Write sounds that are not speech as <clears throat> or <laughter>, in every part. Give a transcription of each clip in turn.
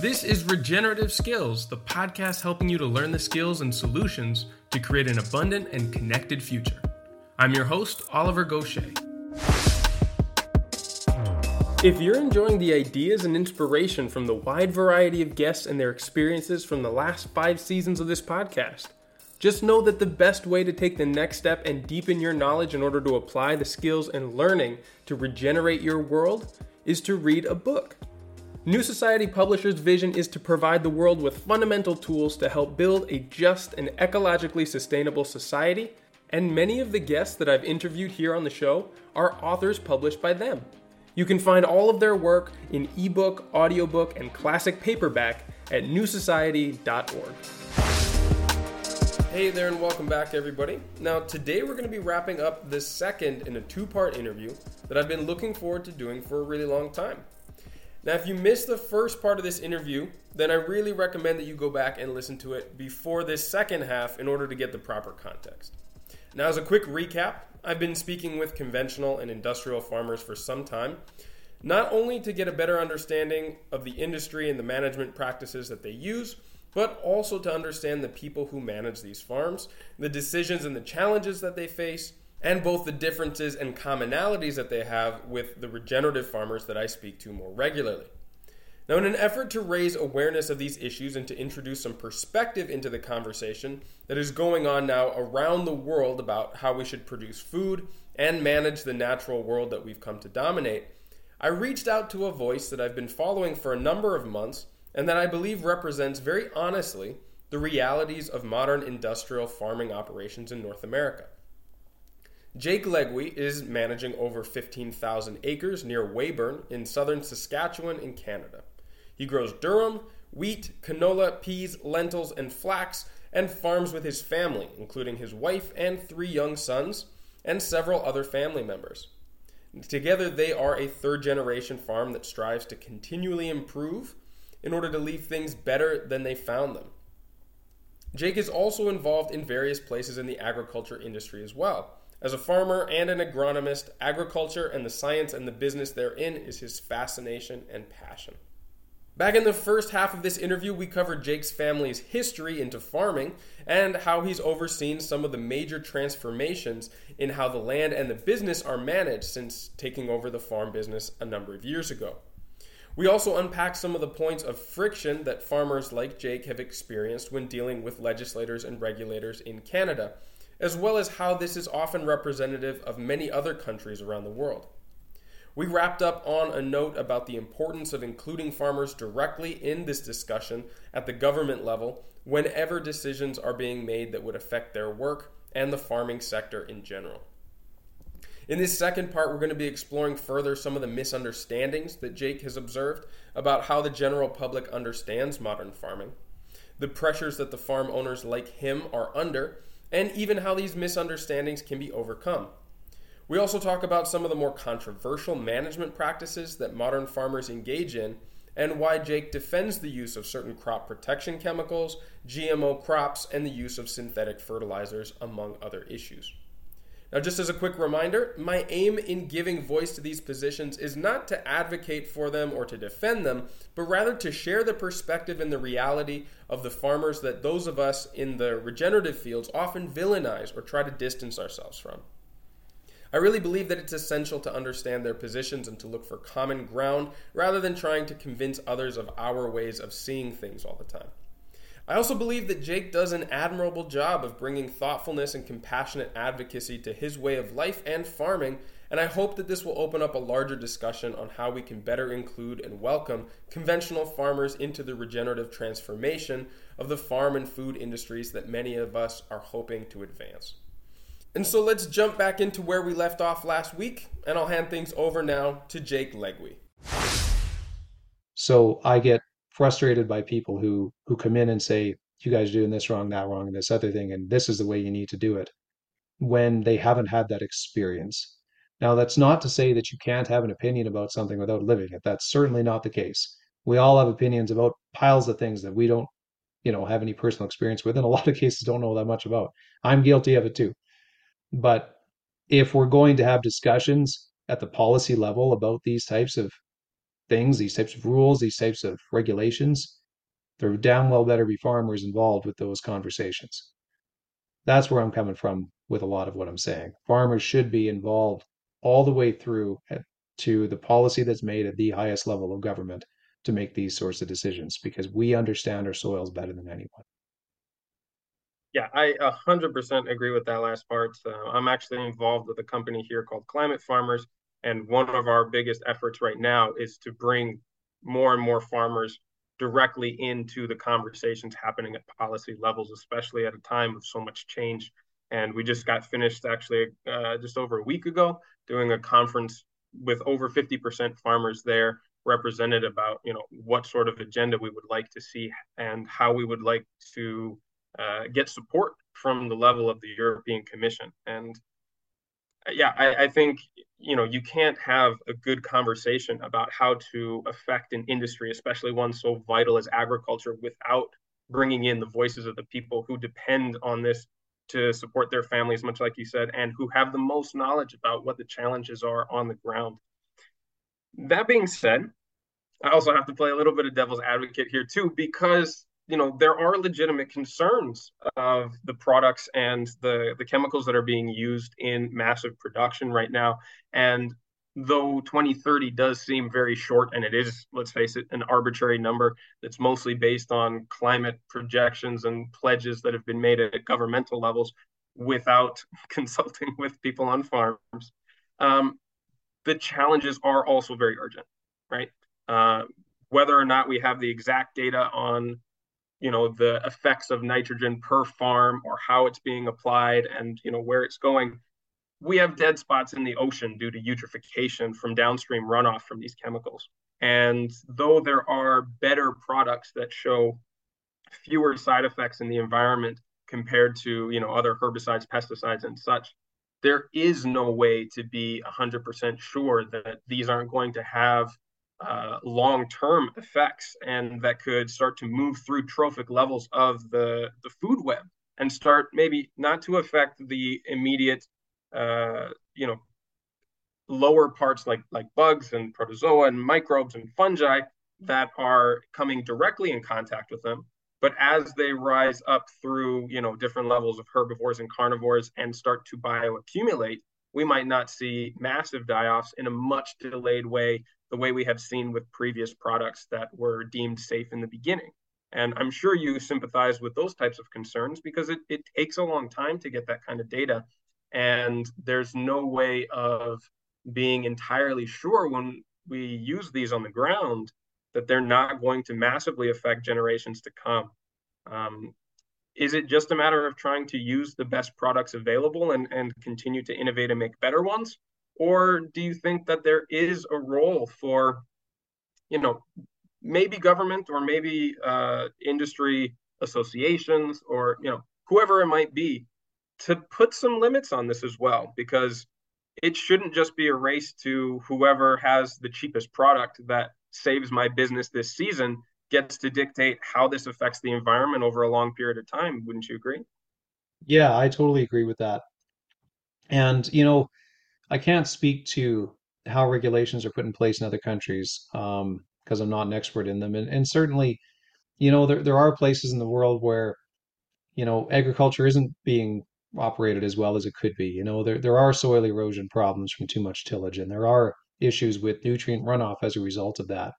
This is Regenerative Skills, the podcast helping you to learn the skills and solutions to create an abundant and connected future. I'm your host, Oliver Goshey. If you're enjoying the ideas and inspiration from the wide variety of guests and their experiences from the last five seasons of this podcast, just know that the best way to take the next step and deepen your knowledge in order to apply the skills and learning to regenerate your world is to read a book. New Society Publishers' vision is to provide the world with fundamental tools to help build a just and ecologically sustainable society, and many of the guests that I've interviewed here on the show are authors published by them. You can find all of their work in ebook, audiobook, and classic paperback at newsociety.org. Hey there, and welcome back, everybody. Now, today we're going to be wrapping up the second in a two part interview that I've been looking forward to doing for a really long time. Now, if you missed the first part of this interview, then I really recommend that you go back and listen to it before this second half in order to get the proper context. Now, as a quick recap, I've been speaking with conventional and industrial farmers for some time, not only to get a better understanding of the industry and the management practices that they use, but also to understand the people who manage these farms, the decisions and the challenges that they face, and both the differences and commonalities that they have with the regenerative farmers that I speak to more regularly. Now, in an effort to raise awareness of these issues and to introduce some perspective into the conversation that is going on now around the world about how we should produce food and manage the natural world that we've come to dominate, I reached out to a voice that I've been following for a number of months and that I believe represents very honestly the realities of modern industrial farming operations in North America. Jake Leguee is managing over 15,000 acres near Weyburn in southern Saskatchewan in Canada. He grows durum, wheat, canola, peas, lentils, and flax, and farms with his family, including his wife and three young sons, and several other family members. Together, they are a third generation farm that strives to continually improve in order to leave things better than they found them. Jake is also involved in various places in the agriculture industry as well. As a farmer and an agronomist, agriculture and the science and the business therein is his fascination and passion. Back in the first half of this interview, we covered Jake's family's history into farming and how he's overseen some of the major transformations in how the land and the business are managed since taking over the farm business a number of years ago. We also unpack some of the points of friction that farmers like Jake have experienced when dealing with legislators and regulators in Canada as well as how this is often representative of many other countries around the world. We wrapped up on a note about the importance of including farmers directly in this discussion at the government level whenever decisions are being made that would affect their work and the farming sector in general. In this second part, we're going to be exploring further some of the misunderstandings that Jake has observed about how the general public understands modern farming, the pressures that the farm owners like him are under, and even how these misunderstandings can be overcome. We also talk about some of the more controversial management practices that modern farmers engage in and why Jake defends the use of certain crop protection chemicals, GMO crops, and the use of synthetic fertilizers, among other issues. Now, just as a quick reminder, my aim in giving voice to these positions is not to advocate for them or to defend them, but rather to share the perspective and the reality of the farmers that those of us in the regenerative fields often villainize or try to distance ourselves from. I really believe that it's essential to understand their positions and to look for common ground rather than trying to convince others of our ways of seeing things all the time. I also believe that Jake does an admirable job of bringing thoughtfulness and compassionate advocacy to his way of life and farming, and I hope that this will open up a larger discussion on how we can better include and welcome conventional farmers into the regenerative transformation of the farm and food industries that many of us are hoping to advance. And so let's jump back into where we left off last week, and I'll hand things over now to Jake Leguee. So I get frustrated by people who who come in and say you guys are doing this wrong that wrong and this other thing and this is the way you need to do it when they haven't had that experience. Now that's not to say that you can't have an opinion about something without living it. That's certainly not the case. We all have opinions about piles of things that we don't you know have any personal experience with and a lot of cases don't know that much about. I'm guilty of it too. But if we're going to have discussions at the policy level about these types of things, these types of rules, these types of regulations, there damn well better be farmers involved with those conversations. That's where I'm coming from with a lot of what I'm saying. Farmers should be involved all the way through to the policy that's made at the highest level of government to make these sorts of decisions because we understand our soils better than anyone. Yeah, I 100% agree with that last part. Uh, I'm actually involved with a company here called Climate Farmers, and one of our biggest efforts right now is to bring more and more farmers directly into the conversations happening at policy levels, especially at a time of so much change. And we just got finished actually uh, just over a week ago doing a conference with over 50% farmers there represented about you know what sort of agenda we would like to see and how we would like to uh, get support from the level of the European Commission. And yeah, I, I, think you know you can't have a good conversation about how to affect an industry, especially one so vital as agriculture, without bringing in the voices of the people who depend on this to support their families, much like you said, and who have the most knowledge about what the challenges are on the ground. That being said, I also have to play a little bit of devil's advocate here too, because you know there are legitimate concerns of the products and the the chemicals that are being used in massive production right now. And though 2030 does seem very short and it is let's face it an arbitrary number that's mostly based on climate projections and pledges that have been made at governmental levels without <laughs> consulting with people on farms um, the challenges are also very urgent right? Uh, whether or not we have the exact data on you know the effects of nitrogen per farm or how it's being applied and you know where it's going. We have dead spots in the ocean due to eutrophication from downstream runoff from these chemicals. And though there are better products that show fewer side effects in the environment compared to you know other herbicides pesticides and such there is no way to be 100% sure that these aren't going to have uh, long-term effects and that could start to move through trophic levels of the, the food web and start maybe not to affect the immediate uh, you know lower parts like like bugs and protozoa and microbes and fungi that are coming directly in contact with them. But as they rise up through you know different levels of herbivores and carnivores and start to bioaccumulate we might not see massive die-offs in a much delayed way the way we have seen with previous products that were deemed safe in the beginning. And I'm sure you sympathize with those types of concerns because it, it takes a long time to get that kind of data. And there's no way of being entirely sure when we use these on the ground that they're not going to massively affect generations to come. Um, is it just a matter of trying to use the best products available and, and continue to innovate and make better ones? Or do you think that there is a role for, you know, maybe government or maybe uh, industry associations or, you know, whoever it might be to put some limits on this as well? Because it shouldn't just be a race to whoever has the cheapest product that saves my business this season gets to dictate how this affects the environment over a long period of time. Wouldn't you agree? Yeah, I totally agree with that. And, you know, I can't speak to how regulations are put in place in other countries um, because I'm not an expert in them. And, and certainly, you know, there, there are places in the world where, you know, agriculture isn't being operated as well as it could be. You know, there, there are soil erosion problems from too much tillage, and there are issues with nutrient runoff as a result of that.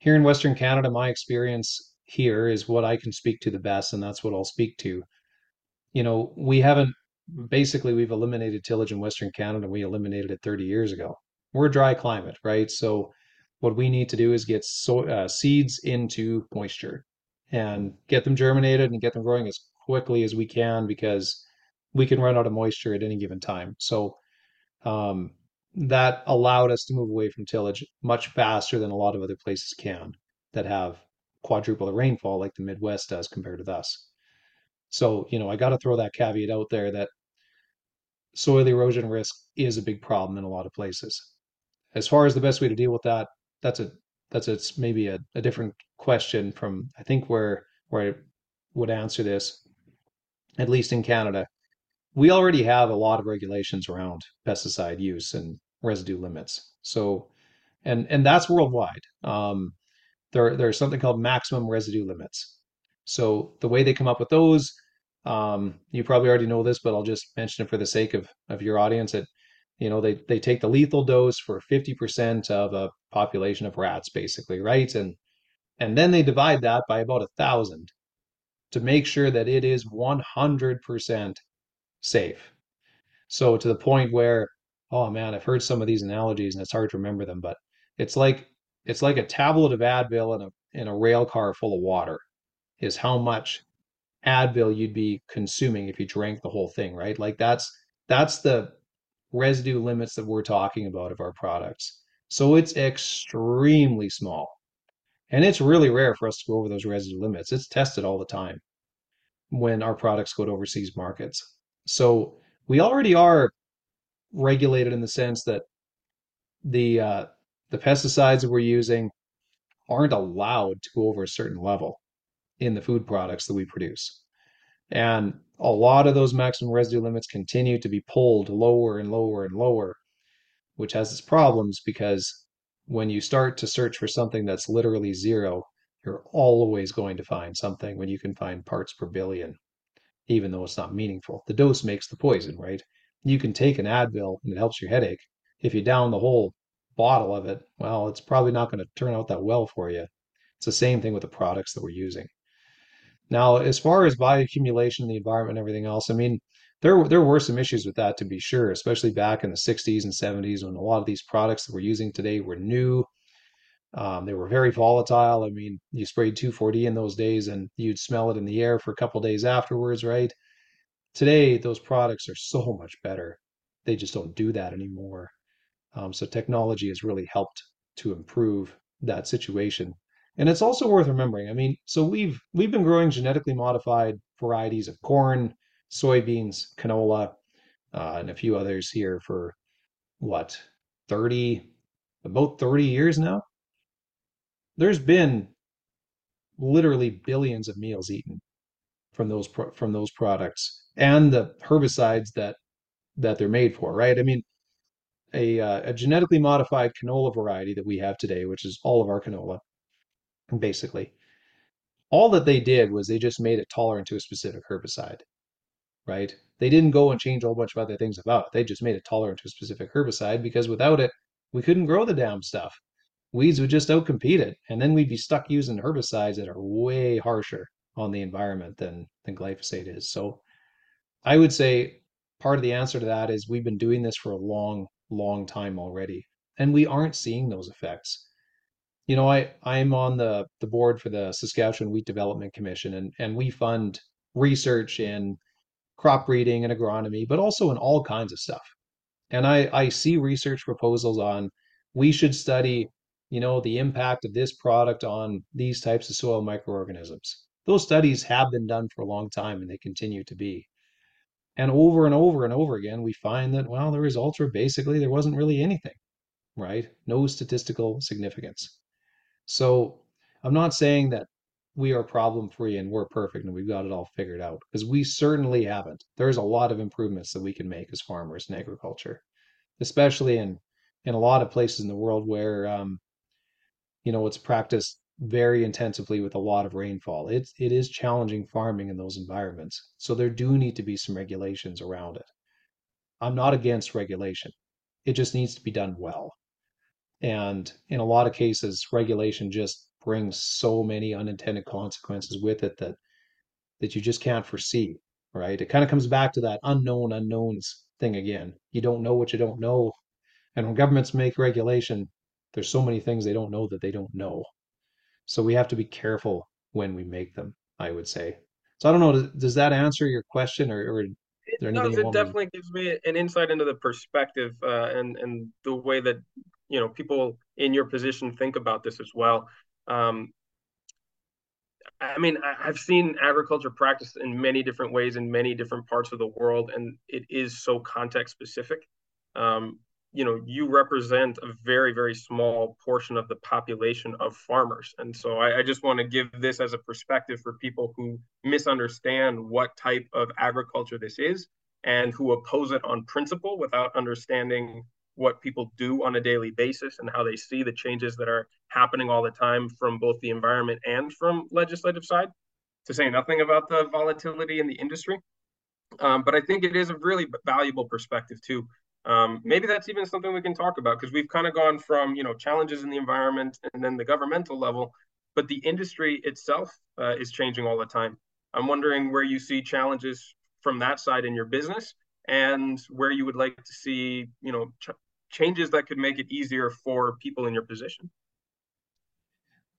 Here in Western Canada, my experience here is what I can speak to the best, and that's what I'll speak to. You know, we haven't basically we've eliminated tillage in Western Canada. We eliminated it 30 years ago. We're a dry climate, right? So what we need to do is get so, uh, seeds into moisture and get them germinated and get them growing as quickly as we can because we can run out of moisture at any given time. So um, that allowed us to move away from tillage much faster than a lot of other places can that have quadruple the rainfall like the Midwest does compared to us. So, you know, I got to throw that caveat out there that soil erosion risk is a big problem in a lot of places. As far as the best way to deal with that, that's a that's a, it's maybe a, a different question from I think where where I would answer this, at least in Canada. We already have a lot of regulations around pesticide use and residue limits. So and and that's worldwide. Um, there there's something called maximum residue limits. So the way they come up with those, um, you probably already know this, but I'll just mention it for the sake of of your audience. That you know they they take the lethal dose for 50% of a population of rats, basically, right? And and then they divide that by about a thousand to make sure that it is 100% safe. So to the point where, oh man, I've heard some of these analogies and it's hard to remember them, but it's like it's like a tablet of Advil in a in a rail car full of water is how much Advil you'd be consuming if you drank the whole thing, right? Like that's that's the residue limits that we're talking about of our products. So it's extremely small. And it's really rare for us to go over those residue limits. It's tested all the time when our products go to overseas markets. So we already are regulated in the sense that the uh, the pesticides that we're using aren't allowed to go over a certain level in the food products that we produce. And a lot of those maximum residue limits continue to be pulled lower and lower and lower, which has its problems because when you start to search for something that's literally zero, you're always going to find something when you can find parts per billion, even though it's not meaningful. The dose makes the poison, right? You can take an Advil and it helps your headache. If you down the whole bottle of it, well, it's probably not going to turn out that well for you. It's the same thing with the products that we're using. Now, as far as bioaccumulation in the environment and everything else, I mean, there there were some issues with that to be sure, especially back in the 60s and 70s when a lot of these products that we're using today were new. Um, they were very volatile. I mean, you sprayed 2,4-D in those days and you'd smell it in the air for a couple days afterwards, right? Today, those products are so much better. They just don't do that anymore. Um, so technology has really helped to improve that situation. And it's also worth remembering. I mean, so we've we've been growing genetically modified varieties of corn, soybeans, canola, uh, and a few others here for what 30 about 30 years now. There's been literally billions of meals eaten from those pro- from those products and the herbicides that that they're made for, right? I mean, a, uh, a genetically modified canola variety that we have today, which is all of our canola, basically. All that they did was they just made it tolerant to a specific herbicide, right? They didn't go and change a whole bunch of other things about it. They just made it tolerant to a specific herbicide because without it, we couldn't grow the damn stuff. Weeds would just outcompete it, and then we'd be stuck using herbicides that are way harsher on the environment than than glyphosate is. So I would say part of the answer to that is we've been doing this for a long, long time already, and we aren't seeing those effects you know, I I'm on the the board for the Saskatchewan Wheat Development Commission, and and we fund research in crop breeding and agronomy, but also in all kinds of stuff. And I I see research proposals on we should study, you know, the impact of this product on these types of soil microorganisms. Those studies have been done for a long time, and they continue to be. And over and over and over again, we find that well, the results were basically there wasn't really anything, right? No statistical significance. So I'm not saying that we are problem free and we're perfect and we've got it all figured out because we certainly haven't. There's a lot of improvements that we can make as farmers in agriculture, especially in in a lot of places in the world where um, you know it's practiced very intensively with a lot of rainfall. It's it is challenging farming in those environments. So there do need to be some regulations around it. I'm not against regulation. It just needs to be done well. And in a lot of cases, regulation just brings so many unintended consequences with it that that you just can't foresee, right? It kind of comes back to that unknown unknowns thing again. You don't know what you don't know. And when governments make regulation, there's so many things they don't know that they don't know. So we have to be careful when we make them, I would say. So I don't know, does that answer your question or, or it does. It definitely me? gives me an insight into the perspective uh, and and the way that you know people in your position think about this as well. Um, I mean, I've seen agriculture practiced in many different ways in many different parts of the world, and it is so context specific. Um, you know, you represent a very, very small portion of the population of farmers. And so I, I just want to give this as a perspective for people who misunderstand what type of agriculture this is and who oppose it on principle without understanding what people do on a daily basis and how they see the changes that are happening all the time from both the environment and from legislative side to say nothing about the volatility in the industry um, but i think it is a really valuable perspective too um, maybe that's even something we can talk about because we've kind of gone from you know challenges in the environment and then the governmental level but the industry itself uh, is changing all the time. I'm wondering where you see challenges from that side in your business and where you would like to see you know ch- changes that could make it easier for people in your position.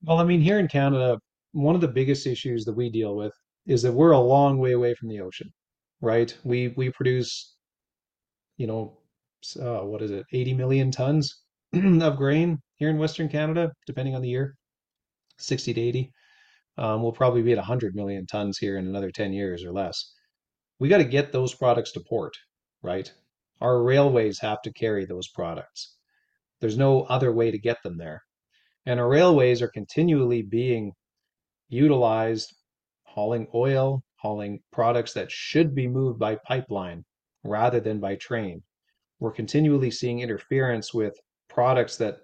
Well i mean here in canada one of the biggest issues that we deal with is that we're a long way away from the ocean right? We we produce you know uh, what is it 80 million tons <clears throat> of grain here in western canada depending on the year 60 to 80 um, we'll probably be at 100 million tons here in another 10 years or less we got to get those products to port, right? Our railways have to carry those products. There's no other way to get them there. And our railways are continually being utilized hauling oil, hauling products that should be moved by pipeline rather than by train. We're continually seeing interference with products that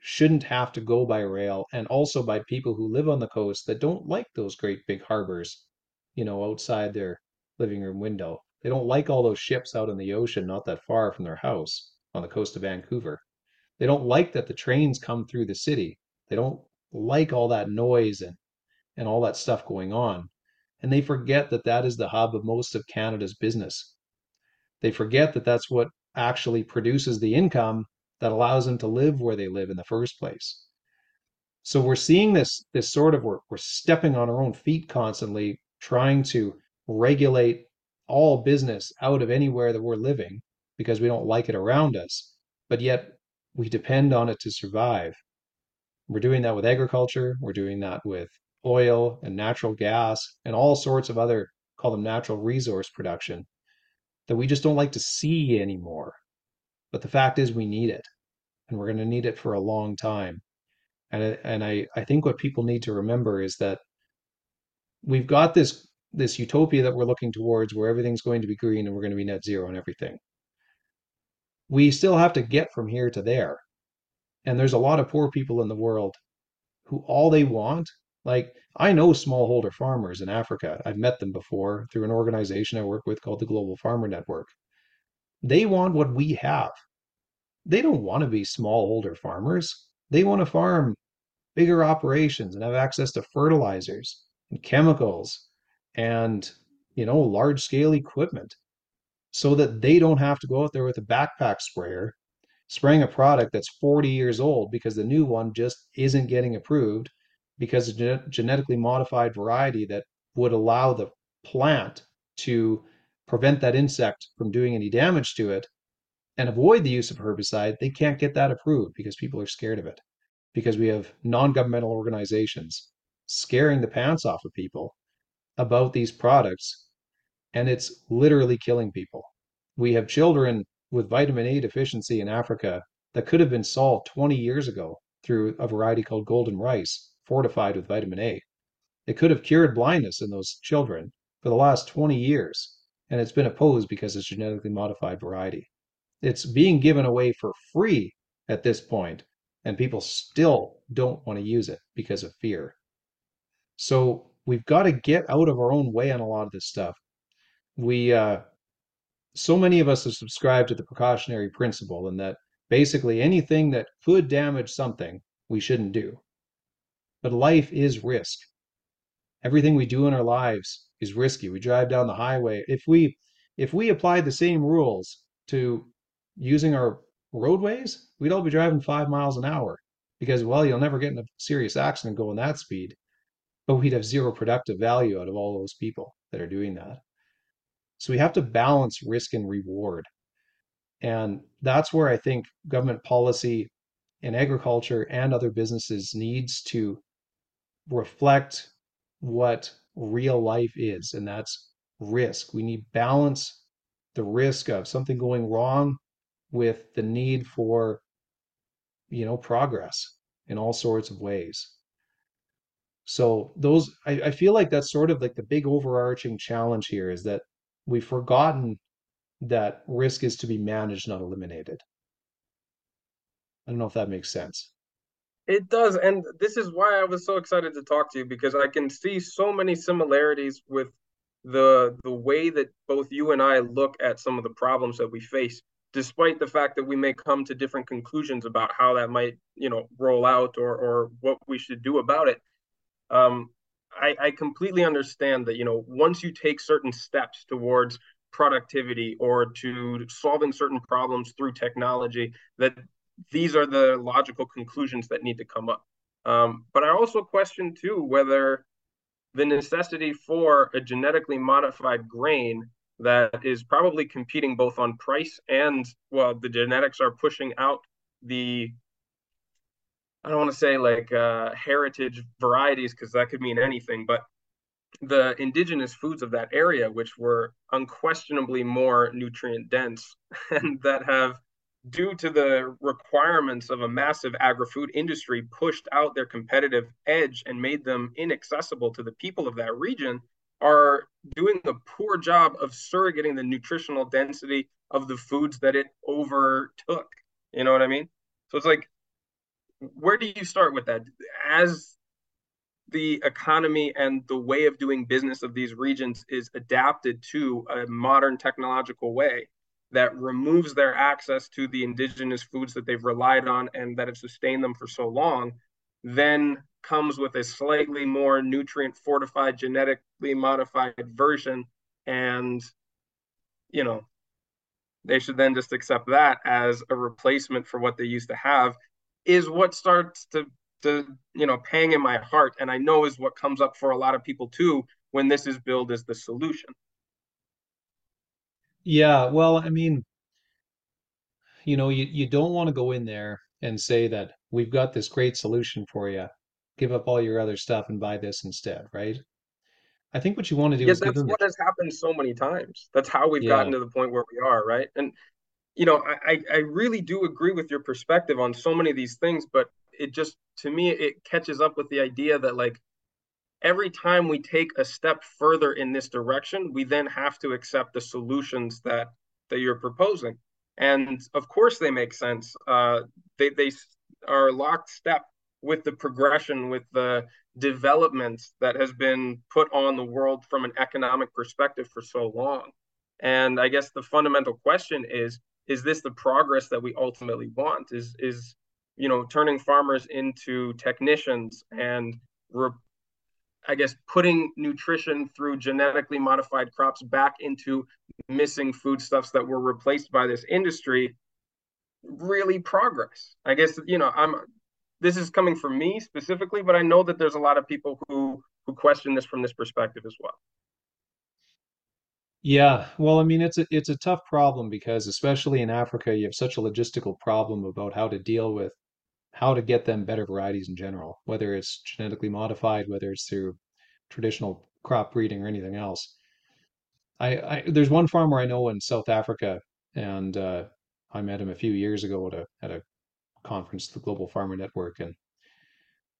shouldn't have to go by rail and also by people who live on the coast that don't like those great big harbors, you know, outside their living room window. They don't like all those ships out in the ocean not that far from their house on the coast of Vancouver. They don't like that the trains come through the city. They don't like all that noise and, and all that stuff going on. And they forget that that is the hub of most of Canada's business. They forget that that's what actually produces the income that allows them to live where they live in the first place. So we're seeing this this sort of we're, we're stepping on our own feet constantly, trying to regulate all business out of anywhere that we're living because we don't like it around us, but yet we depend on it to survive. We're doing that with agriculture, we're doing that with oil and natural gas and all sorts of other, call them natural resource production, that we just don't like to see anymore. But the fact is, we need it, and we're going to need it for a long time. And, and I, I think what people need to remember is that we've got this this utopia that we're looking towards where everything's going to be green and we're going to be net zero and everything. We still have to get from here to there. And there's a lot of poor people in the world who all they want, like I know smallholder farmers in Africa. I've met them before through an organization I work with called the Global Farmer Network. They want what we have. They don't want to be smallholder farmers. They want to farm bigger operations and have access to fertilizers and chemicals and you know large scale equipment so that they don't have to go out there with a backpack sprayer spraying a product that's 40 years old because the new one just isn't getting approved because a genetically modified variety that would allow the plant to prevent that insect from doing any damage to it and avoid the use of herbicide, they can't get that approved because people are scared of it. Because we have non governmental organizations scaring the pants off of people about these products, and it's literally killing people. We have children with vitamin A deficiency in Africa that could have been solved 20 years ago through a variety called golden rice, fortified with vitamin A. It could have cured blindness in those children for the last 20 years, and it's been opposed because it's genetically modified variety. It's being given away for free at this point, and people still don't want to use it because of fear. So we've got to get out of our own way on a lot of this stuff. We, uh, so many of us have subscribed to the precautionary principle, and that basically anything that could damage something we shouldn't do. But life is risk. Everything we do in our lives is risky. We drive down the highway. If we if we applied the same rules to using our roadways, we'd all be driving five miles an hour because well, you'll never get in a serious accident going that speed but we'd have zero productive value out of all those people that are doing that. So we have to balance risk and reward. And that's where I think government policy in agriculture and other businesses needs to reflect what real life is, and that's risk. We need balance the risk of something going wrong with the need for you know progress in all sorts of ways. So those, I, I feel like that's sort of like the big overarching challenge here is that we've forgotten that risk is to be managed, not eliminated. I don't know if that makes sense. It does, and this is why I was so excited to talk to you because I can see so many similarities with the the way that both you and I look at some of the problems that we face, despite the fact that we may come to different conclusions about how that might, you know, roll out or or what we should do about it. Um, I, I completely understand that, you know, once you take certain steps towards productivity or to solving certain problems through technology, that these are the logical conclusions that need to come up. Um, but I also question too whether the necessity for a genetically modified grain that is probably competing both on price and well, the genetics are pushing out the I don't want to say like uh, heritage varieties because that could mean anything, but the indigenous foods of that area, which were unquestionably more nutrient dense <laughs> and that have due to the requirements of a massive agri-food industry pushed out their competitive edge and made them inaccessible to the people of that region are doing a poor job of surrogating the nutritional density of the foods that it overtook. You know what i mean? So it's like where do you start with that? As the economy and the way of doing business of these regions is adapted to a modern technological way that removes their access to the indigenous foods that they've relied on and that have sustained them for so long, then comes with a slightly more nutrient fortified, genetically modified version. And, you know, they should then just accept that as a replacement for what they used to have, is what starts to, to you know, pang in my heart. And I know is what comes up for a lot of people too when this is billed as the solution. Yeah, well, I mean, you know, you, you don't want to go in there and say that we've got this great solution for you. Give up all your other stuff and buy this instead, right? I think what you want to do Yeah, is give that's them the, what has happened so many times. That's how we've yeah, gotten to the point where we are, right? And you know, I I really do agree with your perspective on so many of these things, but it just to me it catches up with the idea that like every time we take a step further in this direction, we then have to accept the solutions that that you're proposing. And of course, they make sense. Uh, they they are lockstep with the progression, with the development that has been put on the world from an economic perspective for so long. And I guess the fundamental question is: Is this the progress that we ultimately want? Is is you know turning farmers into technicians and re- I guess putting nutrition through genetically modified crops back into missing foodstuffs that were replaced by this industry really progress. I guess you know I'm this is coming from me specifically, but I know that there's a lot of people who who question this from this perspective as well. yeah. Well, I mean, it's a it's a tough problem because especially in Africa, you have such a logistical problem about how to deal with how to get them better varieties in general, whether it's genetically modified, whether it's through traditional crop breeding or anything else. I, I there's one farmer I know in South Africa, and uh, I met him a few years ago at a at a conference, the Global Farmer Network, and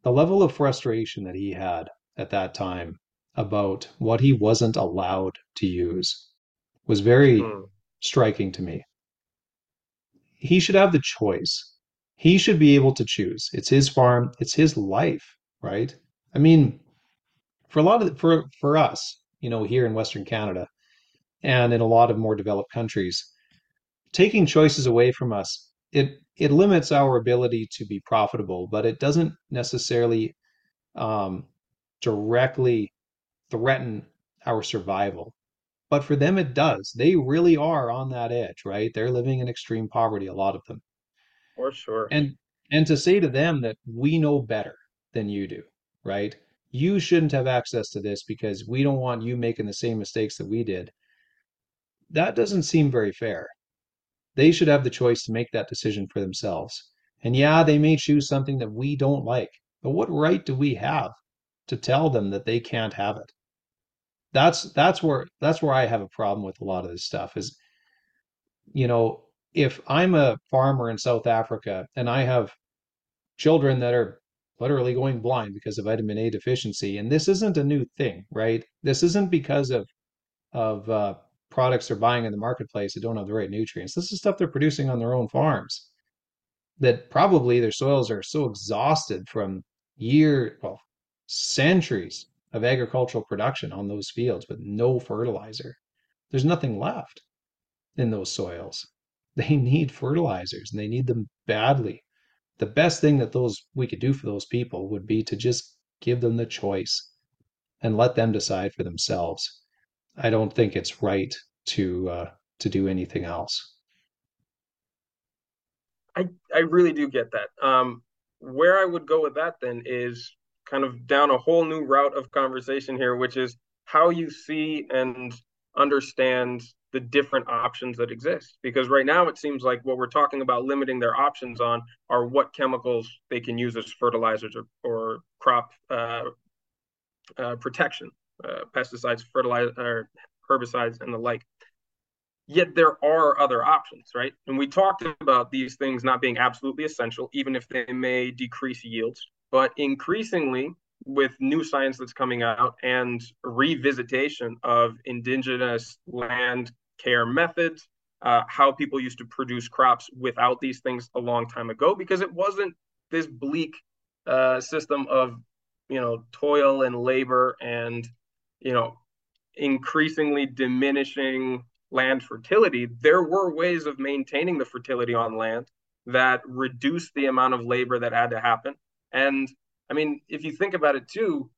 the level of frustration that he had at that time about what he wasn't allowed to use was very Mm, striking to me. He should have the choice. He should be able to choose. It's his farm, it's his life, right? I mean, for a lot of for for us, you know, here in Western Canada and in a lot of more developed countries, taking choices away from us, it it limits our ability to be profitable, but it doesn't necessarily um, directly threaten our survival. But for them, it does. They really are on that edge, right? They're living in extreme poverty, a lot of them. For sure. And and to say to them that we know better than you do, right? You shouldn't have access to this because we don't want you making the same mistakes that we did. That doesn't seem very fair. They should have the choice to make that decision for themselves. And yeah, they may choose something that we don't like, but what right do we have to tell them that they can't have it? That's that's where that's where I have a problem with a lot of this stuff is, you know, if I'm a farmer in South Africa and I have children that are literally going blind because of vitamin A deficiency, and this isn't a new thing, right? This isn't because of of uh, products they're buying in the marketplace that don't have the right nutrients. This is stuff they're producing on their own farms. that probably their soils are so exhausted from year, well, centuries of agricultural production on those fields with no fertilizer. There's nothing left in those soils. They need fertilizers and they need them badly. The best thing that those we could do for those people would be to just give them the choice and let them decide for themselves. I don't think it's right to uh, to do anything else. I I really do get that. Um, where I would go with that then is kind of down a whole new route of conversation here, which is how you see and understand the different options that exist. Because right now it seems like what we're talking about limiting their options on are what chemicals they can use as fertilizers or, or crop uh, uh, protection, uh, pesticides, fertilizer, herbicides, and the like. Yet there are other options, right? And we talked about these things not being absolutely essential, even if they may decrease yields. But increasingly, with new science that's coming out and revisitation of indigenous land care methods, uh, how people used to produce crops without these things a long time ago, because it wasn't this bleak uh, system of you know toil and labor and you know increasingly diminishing land fertility, there were ways of maintaining the fertility on land that reduced the amount of labor that had to happen. And I mean, if you think about it too,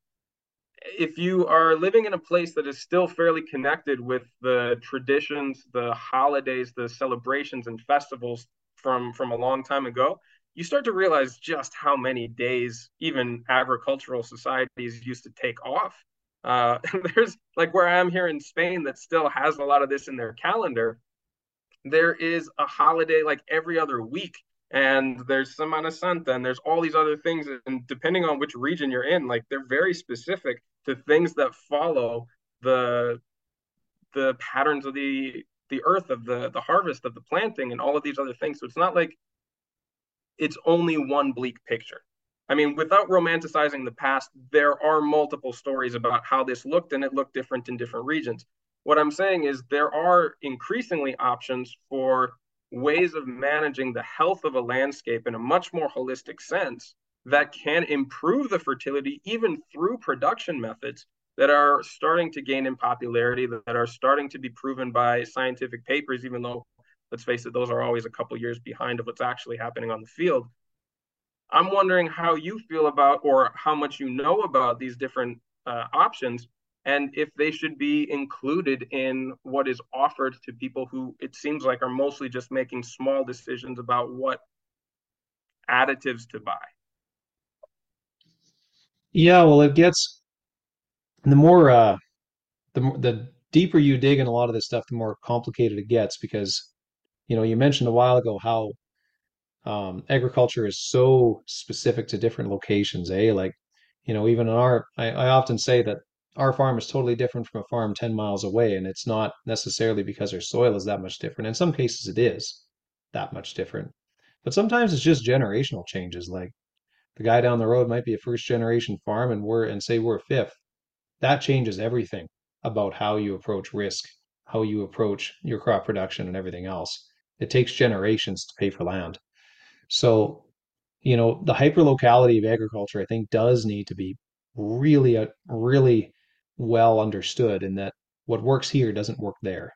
if you are living in a place that is still fairly connected with the traditions, the holidays, the celebrations and festivals from from a long time ago, you start to realize just how many days even agricultural societies used to take off uh, <laughs> there's like where I am here in Spain that still has a lot of this in their calendar. There is a holiday like every other week, and there's Semana Santa, and there's all these other things. And depending on which region you're in, like they're very specific to things that follow the the patterns of the the earth of the the harvest of the planting and all of these other things. So it's not like it's only one bleak picture. I mean, without romanticizing the past, there are multiple stories about how this looked, and it looked different in different regions. What I'm saying is there are increasingly options for ways of managing the health of a landscape in a much more holistic sense that can improve the fertility even through production methods that are starting to gain in popularity, that are starting to be proven by scientific papers, even though, let's face it, those are always a couple years behind of what's actually happening on the field. I'm wondering how you feel about or how much you know about these different uh, options and if they should be included in what is offered to people who it seems like are mostly just making small decisions about what additives to buy. Yeah, well, it gets the more uh, the the deeper you dig in a lot of this stuff, the more complicated it gets because you know you mentioned a while ago how um, agriculture is so specific to different locations, eh? Like, you know, even in our, I, I often say that our farm is totally different from a farm 10 miles away, and it's not necessarily because our soil is that much different. In some cases, it is that much different. But sometimes it's just generational changes. Like the guy down the road might be a first generation farm and we're and say we're fifth. That changes everything about how you approach risk, how you approach your crop production and everything else. It takes generations to pay for land. So, you know, the hyper locality of agriculture, I think, does need to be really, uh, really well understood in that what works here doesn't work there.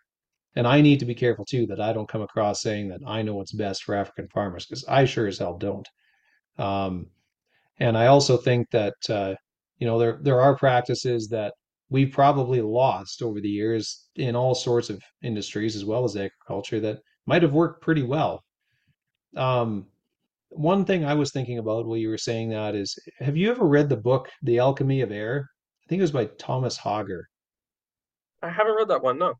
And I need to be careful too that I don't come across saying that I know what's best for African farmers because I sure as hell don't. Um, and I also think that uh, you know there there are practices that we've probably lost over the years in all sorts of industries as well as agriculture that might have worked pretty well. Um, one thing I was thinking about while you were saying that is, have you ever read the book The Alchemy of Air? I think it was by Thomas Hager. I haven't read that one, no.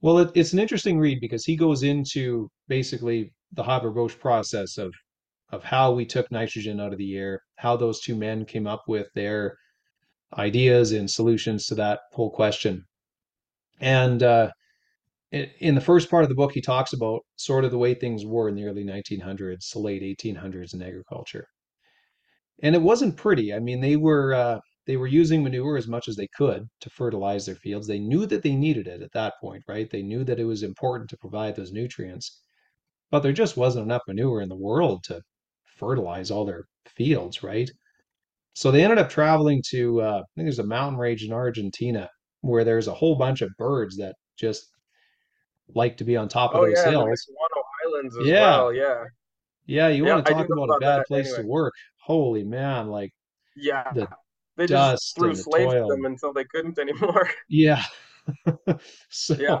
Well, it, it's an interesting read because he goes into basically the Haber-Bosch process of of how we took nitrogen out of the air, how those two men came up with their ideas and solutions to that whole question. And uh, in the first part of the book, he talks about sort of the way things were in the early 1900s to late 1800s in agriculture. And it wasn't pretty. I mean, they were uh, they were using manure as much as they could to fertilize their fields. They knew that they needed it at that point, right? They knew that it was important to provide those nutrients. but there just wasn't enough manure in the world to fertilize all their fields, right? So they ended up traveling to, uh, I think there's a mountain range in Argentina where there's a whole bunch of birds that just like to be on top of Oh those yeah, hills. Islands as Yeah, well. Yeah, yeah, you yeah, want to talk know about a bad place to work. Holy man, like yeah, the they just threw slaves toil. them until they couldn't anymore. <laughs> Yeah. <laughs> so, Yeah,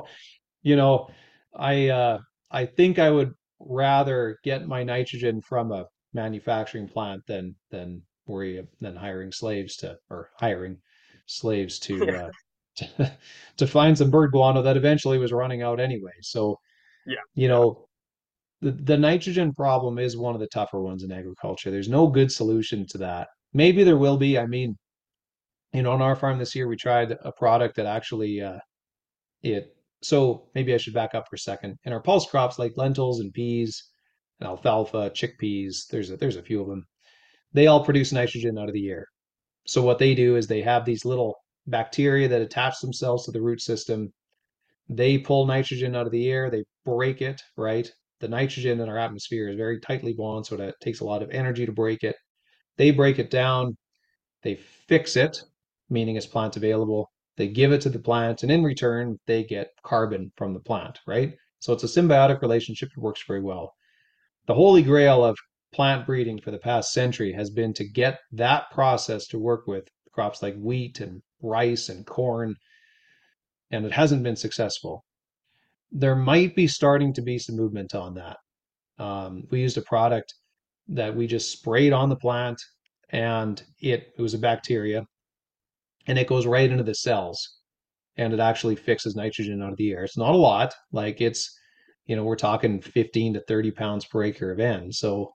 you know, I uh I think I would rather get my nitrogen from a manufacturing plant than than worry than hiring slaves to or hiring slaves to <laughs> yeah, uh to, to find some bird guano that eventually was running out anyway. So, yeah, you know, the the nitrogen problem is one of the tougher ones in agriculture. There's no good solution to that. Maybe there will be. I mean, you know, on our farm this year we tried a product that actually uh it so maybe I should back up for a second. In our pulse crops like lentils and peas and alfalfa, chickpeas, there's a, there's a few of them. They all produce nitrogen out of the air. So what they do is they have these little bacteria that attach themselves to the root system. They pull nitrogen out of the air, they break it, right? The nitrogen in our atmosphere is very tightly bound, so it takes a lot of energy to break it. They break it down, they fix it, meaning it's plant available. They give it to the plant, and in return, they get carbon from the plant, right? So it's a symbiotic relationship. It works very well. The holy grail of plant breeding for the past century has been to get that process to work with crops like wheat and rice and corn, and it hasn't been successful. There might be starting to be some movement on that. Um, we used a product that we just sprayed on the plant, and it, it was a bacteria and it goes right into the cells and it actually fixes nitrogen out of the air. It's not a lot, like it's, you know, we're talking 15 to 30 pounds per acre of N. So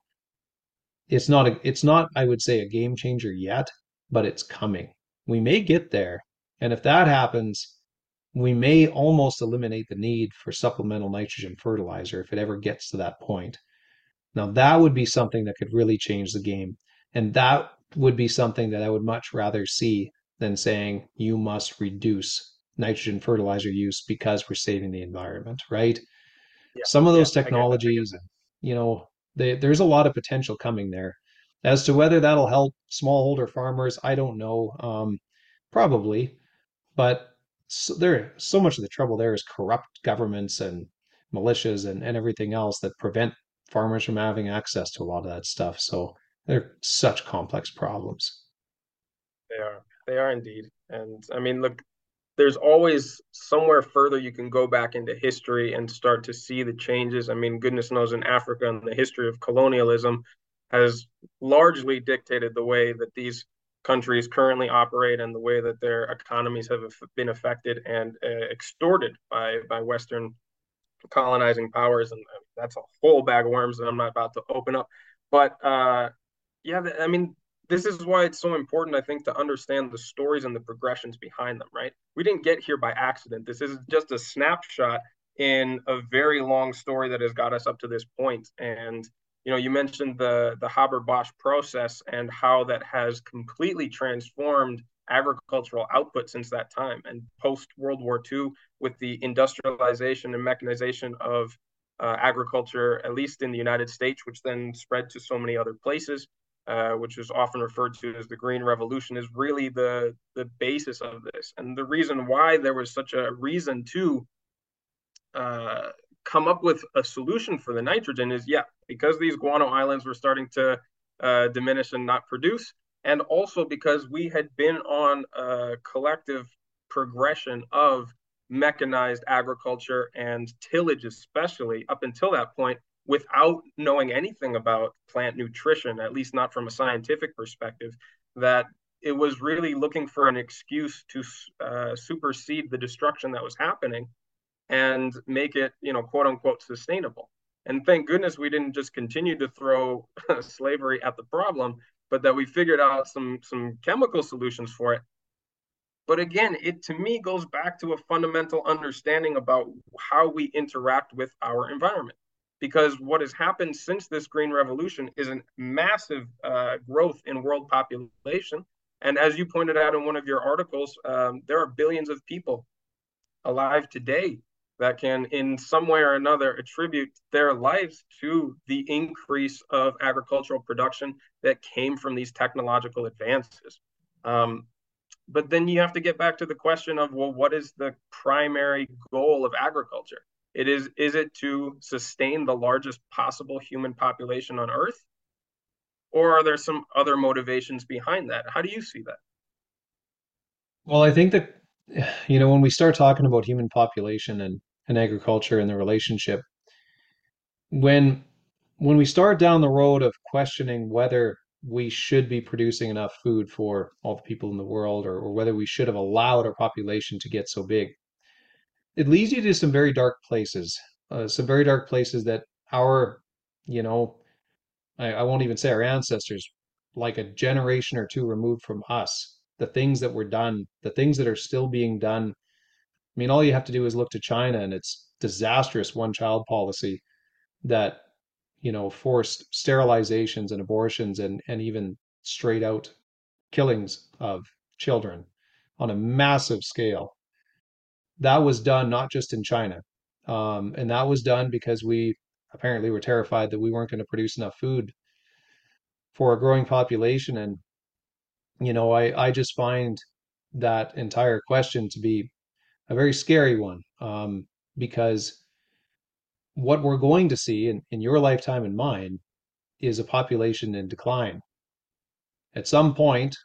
it's not a, it's not, I would say, a game changer yet, but it's coming. We may get there. And if that happens, we may almost eliminate the need for supplemental nitrogen fertilizer if it ever gets to that point. Now, that would be something that could really change the game. And that would be something that I would much rather see than saying you must reduce nitrogen fertilizer use because we're saving the environment, right? Yeah, Some of those I get that. I get technologies, you know, they, there's a lot of potential coming there. As to whether that'll help smallholder farmers, I don't know. Um, probably, but so there, so much of the trouble there is corrupt governments and militias and, and everything else that prevent farmers from having access to a lot of that stuff. So they're such complex problems. They are. They are indeed. And I mean, look, there's always somewhere further you can go back into history and start to see the changes. I mean, goodness knows in Africa and the history of colonialism has largely dictated the way that these countries currently operate and the way that their economies have been affected and uh, extorted by by Western colonizing powers. And uh, that's a whole bag of worms that I'm not about to open up. But uh, yeah, I mean, this is why it's so important, I think, to understand the stories and the progressions behind them, right? We didn't get here by accident. This is just a snapshot in a very long story that has got us up to this point. And you know, you mentioned the the Haber Bosch process and how that has completely transformed agricultural output since that time. And post World War II, with the industrialization and mechanization of uh, agriculture, at least in the United States, which then spread to so many other places, uh, which is often referred to as the Green Revolution, is really the the basis of this, and the reason why there was such a reason to uh, come up with a solution for the nitrogen is yeah, because these guano islands were starting to uh, diminish and not produce, and also because we had been on a collective progression of mechanized agriculture and tillage, especially up until that point, without knowing anything about plant nutrition, at least not from a scientific perspective, that it was really looking for an excuse to uh, supersede the destruction that was happening and make it, you know, quote unquote, sustainable. And thank goodness we didn't just continue to throw <laughs> slavery at the problem, but that we figured out some some chemical solutions for it. But again, it to me goes back to a fundamental understanding about how we interact with our environment because what has happened since this green revolution is a massive uh, growth in world population. And as you pointed out in one of your articles, um, there are billions of people alive today that can, in some way or another, attribute their lives to the increase of agricultural production that came from these technological advances. Um, but then you have to get back to the question of well, what is the primary goal of agriculture? It is is it to sustain the largest possible human population on Earth, or are there some other motivations behind that? How do you see that? Well, I think that you know when we start talking about human population and and agriculture and the relationship when when we start down the road of questioning whether we should be producing enough food for all the people in the world or, or whether we should have allowed our population to get so big it leads you to some very dark places uh, some very dark places that our you know I, I won't even say our ancestors like a generation or two removed from us the things that were done the things that are still being done I mean, all you have to do is look to China and its disastrous one child policy that, you know, forced sterilizations and abortions and, and even straight out killings of children on a massive scale. That was done not just in China. Um, and that was done because we apparently were terrified that we weren't going to produce enough food for a growing population. And, you know, I, I just find that entire question to be a very scary one um, because what we're going to see in, in your lifetime and mine is a population in decline. At some point,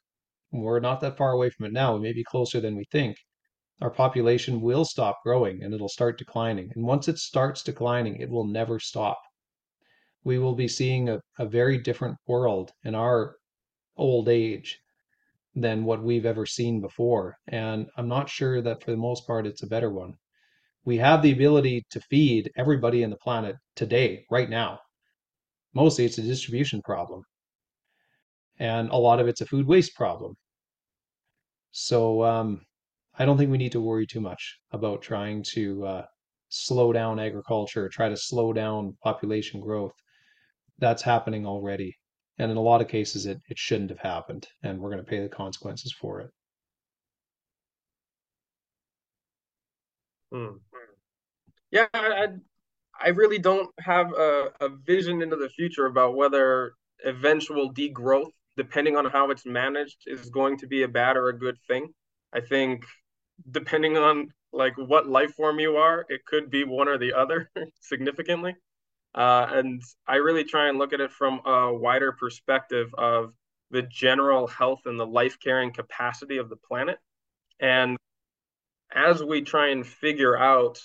we're not that far away from it now, we may be closer than we think. Our population will stop growing and it'll start declining. And once it starts declining, it will never stop. We will be seeing a, a very different world in our old age than what we've ever seen before. And I'm not sure that for the most part it's a better one. We have the ability to feed everybody in the planet today, right now. Mostly it's a distribution problem. And a lot of it's a food waste problem. So um, I don't think we need to worry too much about trying to uh, slow down agriculture, try to slow down population growth. That's happening already. And in a lot of cases, it, it shouldn't have happened, and we're going to pay the consequences for it. Hmm. Yeah, I, I really don't have a, a vision into the future about whether eventual degrowth, depending on how it's managed, is going to be a bad or a good thing. I think depending on like what life form you are, it could be one or the other <laughs> significantly. Uh, and I really try and look at it from a wider perspective of the general health and the life carrying capacity of the planet. And as we try and figure out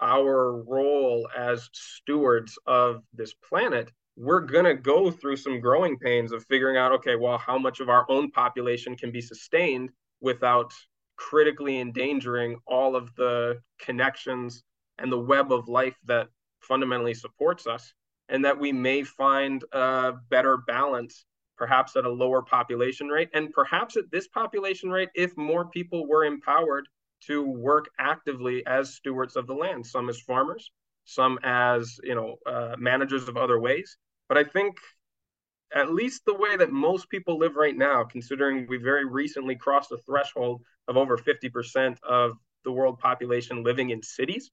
our role as stewards of this planet, we're going to go through some growing pains of figuring out okay, well, how much of our own population can be sustained without critically endangering all of the connections and the web of life that fundamentally supports us, and that we may find a better balance, perhaps at a lower population rate, and perhaps at this population rate, if more people were empowered to work actively as stewards of the land, some as farmers, some as you know uh, managers of other ways. But I think at least the way that most people live right now, considering we very recently crossed the threshold of over 50% of the world population living in cities,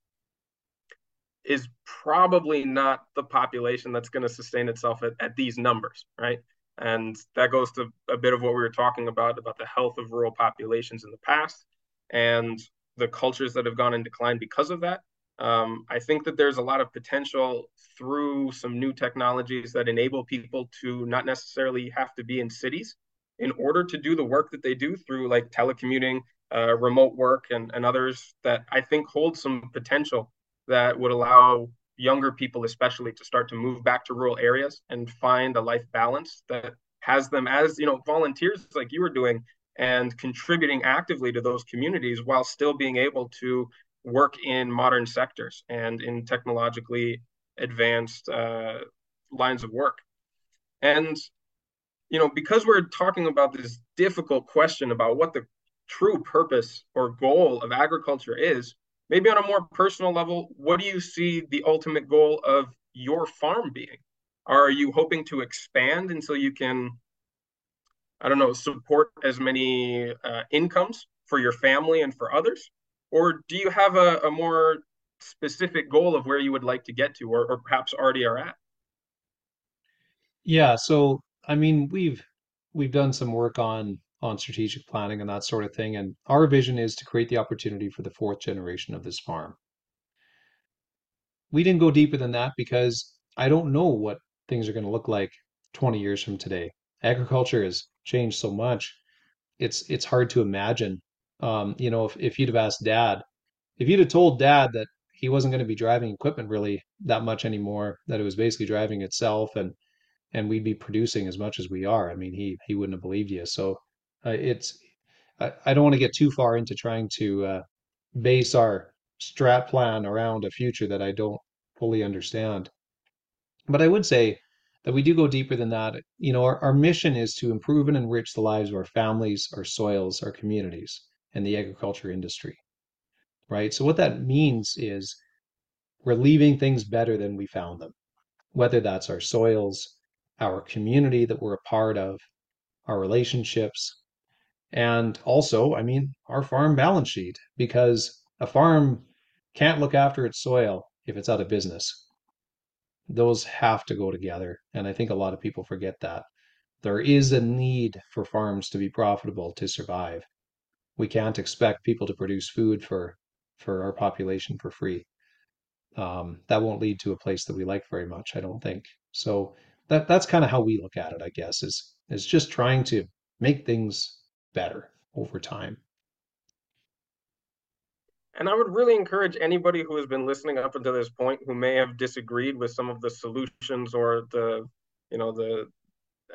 is probably not the population that's going to sustain itself at, at these numbers, right? And that goes to a bit of what we were talking about about the health of rural populations in the past and the cultures that have gone in decline because of that. Um, I think that there's a lot of potential through some new technologies that enable people to not necessarily have to be in cities in order to do the work that they do through like telecommuting, uh, remote work, and, and others that I think hold some potential that would allow younger people especially to start to move back to rural areas and find a life balance that has them as you know volunteers like you were doing and contributing actively to those communities while still being able to work in modern sectors and in technologically advanced uh, lines of work. And you know because we're talking about this difficult question about what the true purpose or goal of agriculture is maybe on a more personal level, what do you see the ultimate goal of your farm being? Are you hoping to expand until you can, I don't know, support as many uh, incomes for your family and for others? Or do you have a, a more specific goal of where you would like to get to or, or perhaps already are at? Yeah, so I mean, we've we've done some work on on strategic planning and that sort of thing, and our vision is to create the opportunity for the fourth generation of this farm. We didn't go deeper than that because I don't know what things are going to look like 20 years from today. Agriculture has changed so much. It's it's hard to imagine. Um, you know, if, if you'd have asked dad, if you'd have told dad that he wasn't going to be driving equipment really that much anymore, that it was basically driving itself and and we'd be producing as much as we are. I mean, he he wouldn't have believed you. So uh, it's I, I don't want to get too far into trying to uh, base our strat plan around a future that I don't fully understand. But I would say that we do go deeper than that. You know, our, our mission is to improve and enrich the lives of our families, our soils, our communities, and the agriculture industry. Right. So what that means is we're leaving things better than we found them, whether that's our soils, our community that we're a part of, our relationships, and also, I mean, our farm balance sheet, because a farm can't look after its soil if it's out of business. Those have to go together. And I think a lot of people forget that. There is a need for farms to be profitable to survive. We can't expect people to produce food for for our population for free. Um, that won't lead to a place that we like very much, I don't think. So that that's kind of how we look at it, I guess, is is just trying to make things better over time. And I would really encourage anybody who has been listening up until this point who may have disagreed with some of the solutions or the, you know, the,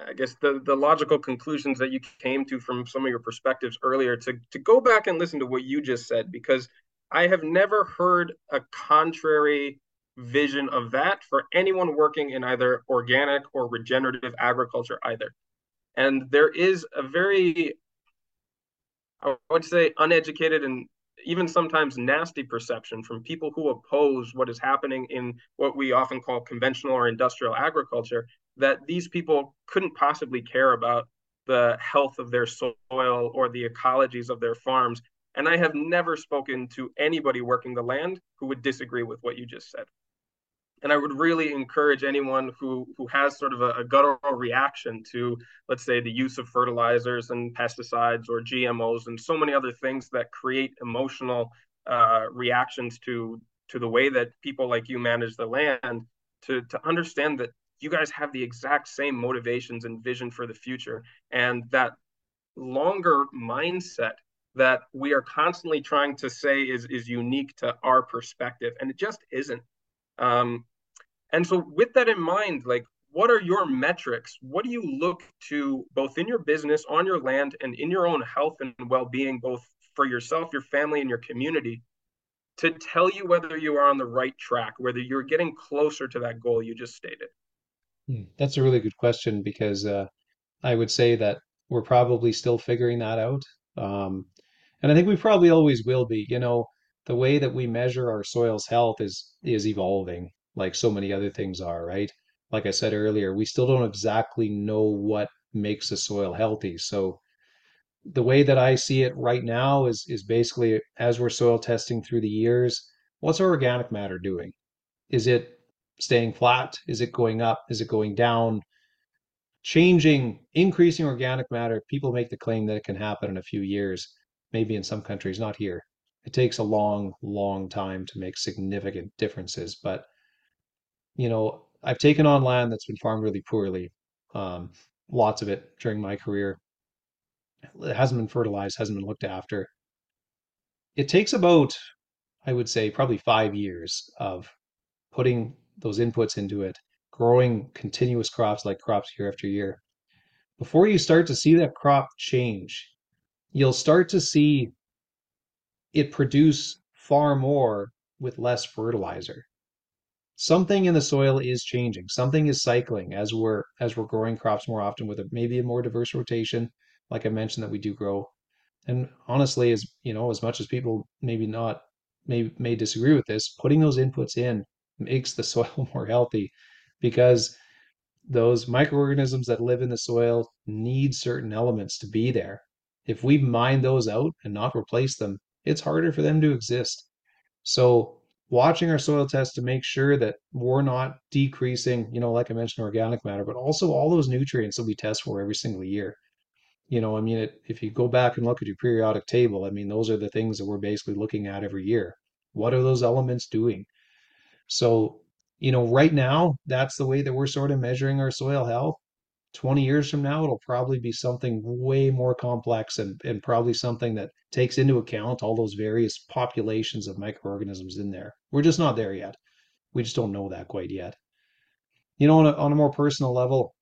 I guess the the logical conclusions that you came to from some of your perspectives earlier to to go back and listen to what you just said because I have never heard a contrary vision of that for anyone working in either organic or regenerative agriculture either. And there is a very I would say uneducated and even sometimes nasty perception from people who oppose what is happening in what we often call conventional or industrial agriculture that these people couldn't possibly care about the health of their soil or the ecologies of their farms. And I have never spoken to anybody working the land who would disagree with what you just said and I would really encourage anyone who who has sort of a, a, guttural reaction to, let's say, the use of fertilizers and pesticides or GMOs and so many other things that create emotional uh, reactions to to the way that people like you manage the land, to to understand that you guys have the exact same motivations and vision for the future, and that longer mindset that we are constantly trying to say is is unique to our perspective, and it just isn't. Um, and so, with that in mind, like, what are your metrics? What do you look to both in your business, on your land, and in your own health and well being, both for yourself, your family, and your community, to tell you whether you are on the right track, whether you're getting closer to that goal you just stated? Hmm, that's a really good question because uh, I would say that we're probably still figuring that out. Um, and I think we probably always will be. You know, the way that we measure our soil's health is is evolving like so many other things are, right? Like I said earlier, we still don't exactly know what makes the soil healthy. So the way that I see it right now is is basically as we're soil testing through the years, what's our organic matter doing? Is it staying flat? Is it going up? Is it going down? Changing, increasing organic matter, people make the claim that it can happen in a few years, maybe in some countries, not here. It takes a long, long time to make significant differences, but you know, I've taken on land that's been farmed really poorly, um, lots of it during my career. It hasn't been fertilized, hasn't been looked after. It takes about, I would say, probably five years of putting those inputs into it, growing continuous crops like crops year after year. Before you start to see that crop change, you'll start to see it produce far more with less fertilizer something in the soil is changing something is cycling as we're as we're growing crops more often with a, maybe a more diverse rotation like i mentioned that we do grow. And honestly as you know as much as people maybe not may may disagree with this putting those inputs in makes the <laughs> soil more healthy because those microorganisms that live in the soil need certain elements to be there. If we mine those out and not replace them it's harder for them to exist. So watching our soil tests to make sure that we're not decreasing, you know, like I mentioned, organic matter, but also all those nutrients that we test for every single year. You know, I mean, it, if you go back and look at your periodic table, I mean, those are the things that we're basically looking at every year. What are those elements doing? So, you know, right now, that's the way that we're sort of measuring our soil health. 20 years from now, it'll probably be something way more complex and, and probably something that takes into account all those various populations of microorganisms in there. We're just not there yet. We just don't know that quite yet. You know, on a, on a more personal level,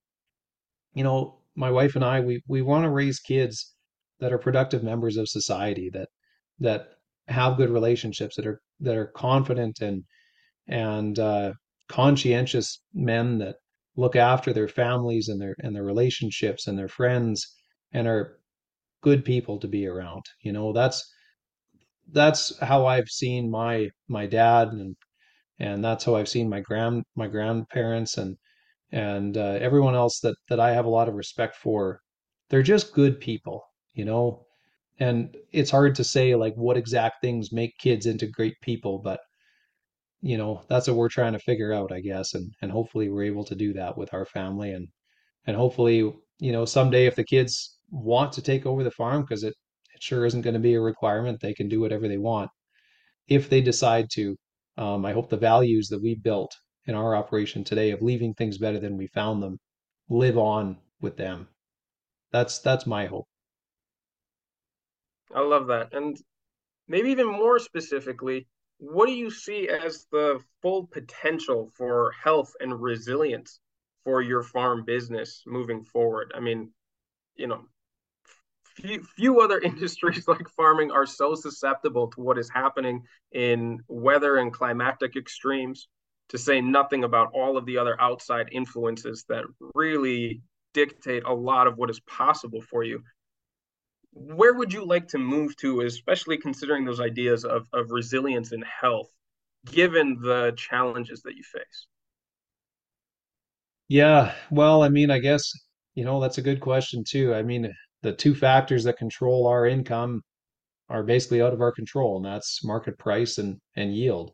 you know, my wife and I, we, we want to raise kids that are productive members of society that that have good relationships that are that are confident and and uh, conscientious men that look after their families and their and their relationships and their friends and are good people to be around. You know, that's that's how I've seen my my dad and and that's how I've seen my grand my grandparents and and uh, everyone else that that I have a lot of respect for. They're just good people, you know. And it's hard to say like what exact things make kids into great people, but you know, that's what we're trying to figure out, I guess, and and hopefully we're able to do that with our family and and hopefully, you know, someday if the kids want to take over the farm because it it sure isn't going to be a requirement, they can do whatever they want if they decide to. Um, I hope the values that we built in our operation today of leaving things better than we found them live on with them. That's that's my hope. I love that. And maybe even more specifically, what do you see as the full potential for health and resilience for your farm business moving forward? I mean, you know, few, few other <laughs> industries like farming are so susceptible to what is happening in weather and climatic extremes, to say nothing about all of the other outside influences that really dictate a lot of what is possible for you where would you like to move to, especially considering those ideas of, of resilience and health, given the challenges that you face? Yeah, well, I mean, I guess, you know, that's a good question too. I mean, the two factors that control our income are basically out of our control, and that's market price and and yield.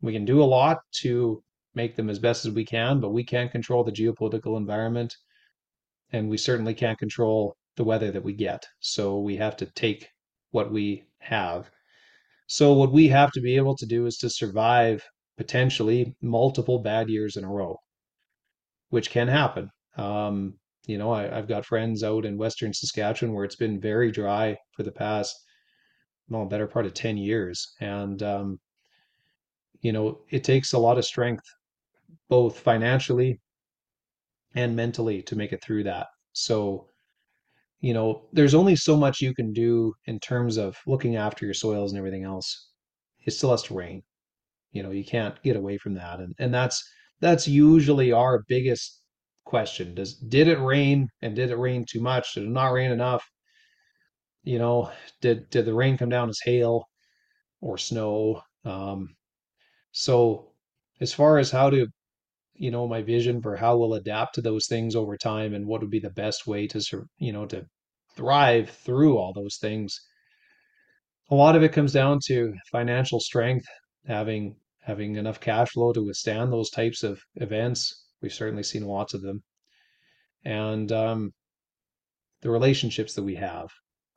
We can do a lot to make them as best as we can, but we can't control the geopolitical environment, and we certainly can't control the weather that we get. So we have to take what we have. So what we have to be able to do is to survive potentially multiple bad years in a row, which can happen. Um, you know, I, have got friends out in Western Saskatchewan where it's been very dry for the past, well, better part of 10 years. And, um, you know, it takes a lot of strength, both financially and mentally, to make it through that. So you know, there's only so much you can do in terms of looking after your soils and everything else. It still has to rain. You know, you can't get away from that. And and that's that's usually our biggest question. Does did it rain and did it rain too much? Did it not rain enough? You know, did did the rain come down as hail or snow? Um, so as far as how to you know my vision for how we'll adapt to those things over time and what would be the best way to you know to thrive through all those things. A lot of it comes down to financial strength having having enough cash flow to withstand those types of events. We've certainly seen lots of them. And um, the relationships that we have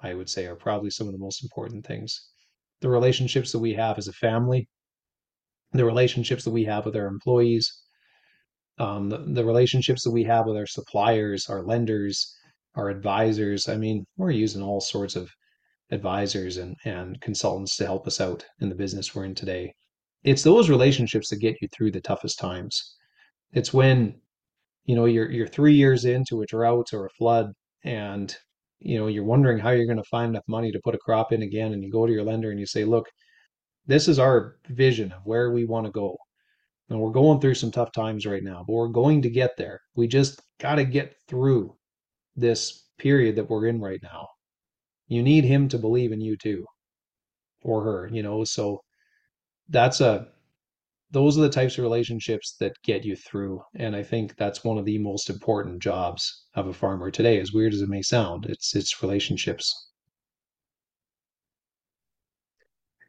i would say are probably some of the most important things. The relationships that we have as a family the relationships that we have with our employees um, the, the relationships that we have with our suppliers, our lenders, our advisors. I mean, we're using all sorts of advisors and, and consultants to help us out in the business we're in today. It's those relationships that get you through the toughest times. It's when, you know, you're you're three years into a drought or a flood and you know you're wondering how you're going to find enough money to put a crop in again and you go to your lender and you say look this is our vision of where we want to go and we're going through some tough times right now, but we're going to get there. We just got to get through this period that we're in right now. You need him to believe in you too, or her, you know. So that's a those are the types of relationships that get you through. And I think that's one of the most important jobs of a farmer today, as weird as it may sound. It's it's relationships.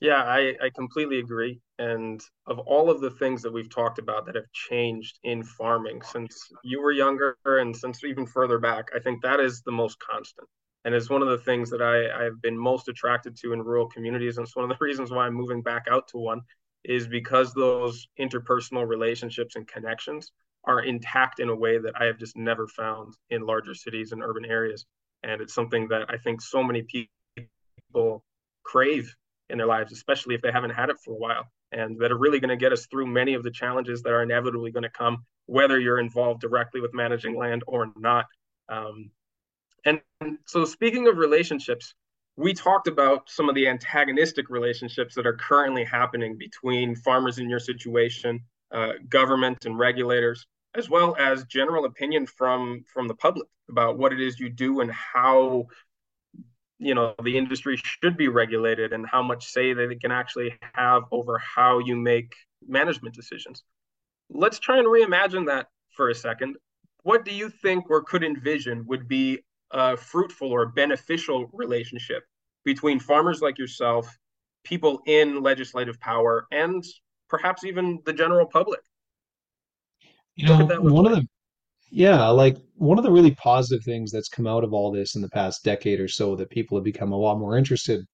Yeah, I, I completely agree. And of all of the things that we've talked about that have changed in farming since you were younger and since even further back, I think that is the most constant. And it's one of the things that I, I've been most attracted to in rural communities. And it's one of the <laughs> reasons why I'm moving back out to one is because those interpersonal relationships and connections are intact in a way that I have just never found in larger cities and urban areas. And it's something that I think so many people crave in their lives, especially if they haven't had it for a while, and that are really going to get us through many of the challenges that are inevitably going to come, whether you're involved directly with managing land or not. Um, and so, speaking of relationships, we talked about some of the antagonistic relationships that are currently happening between farmers in your situation, uh, government and regulators, as well as general opinion from from the public about what it is you do and how you know the industry should be regulated and how much say they can actually have over how you make management decisions. Let's try and reimagine that for a second. What do you think or could envision would be a fruitful or beneficial relationship between farmers like yourself people in legislative power and perhaps even the general public? You know, that one of the Yeah, like one of the really positive things that's come out of all this in the past decade or so that people have become a lot more interested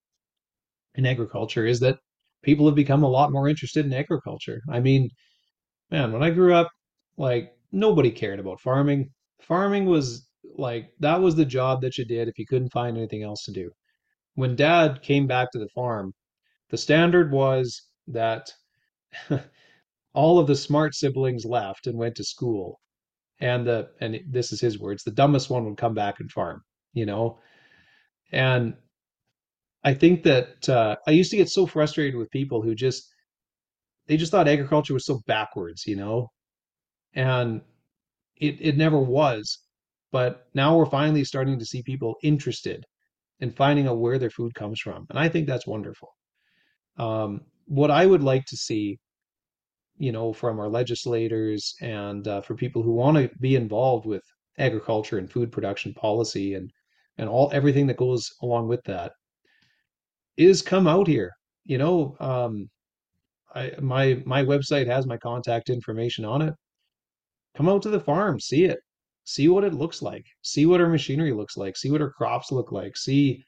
in agriculture is that people have become a lot more interested in agriculture. I mean, man, when I grew up, like nobody cared about farming. Farming was like that was the job that you did if you couldn't find anything else to do. When dad came back to the farm, the standard was that <laughs> all of the smart siblings left and went to school and the and this is his words the dumbest one would come back and farm you know? And i think that uh, i used to get so frustrated with people who just they just thought agriculture was so backwards you know? And it it never was but now we're finally starting to see people interested in finding out where their food comes from and i think that's wonderful. Um, what i would like to see you know, from our legislators and uh, for people who want to be involved with agriculture and food production policy and and all everything that goes along with that is come out here. You know, um, I my my website has my contact information on it. Come out to the farm, see it, see what it looks like, see what our machinery looks like, see what our crops look like, see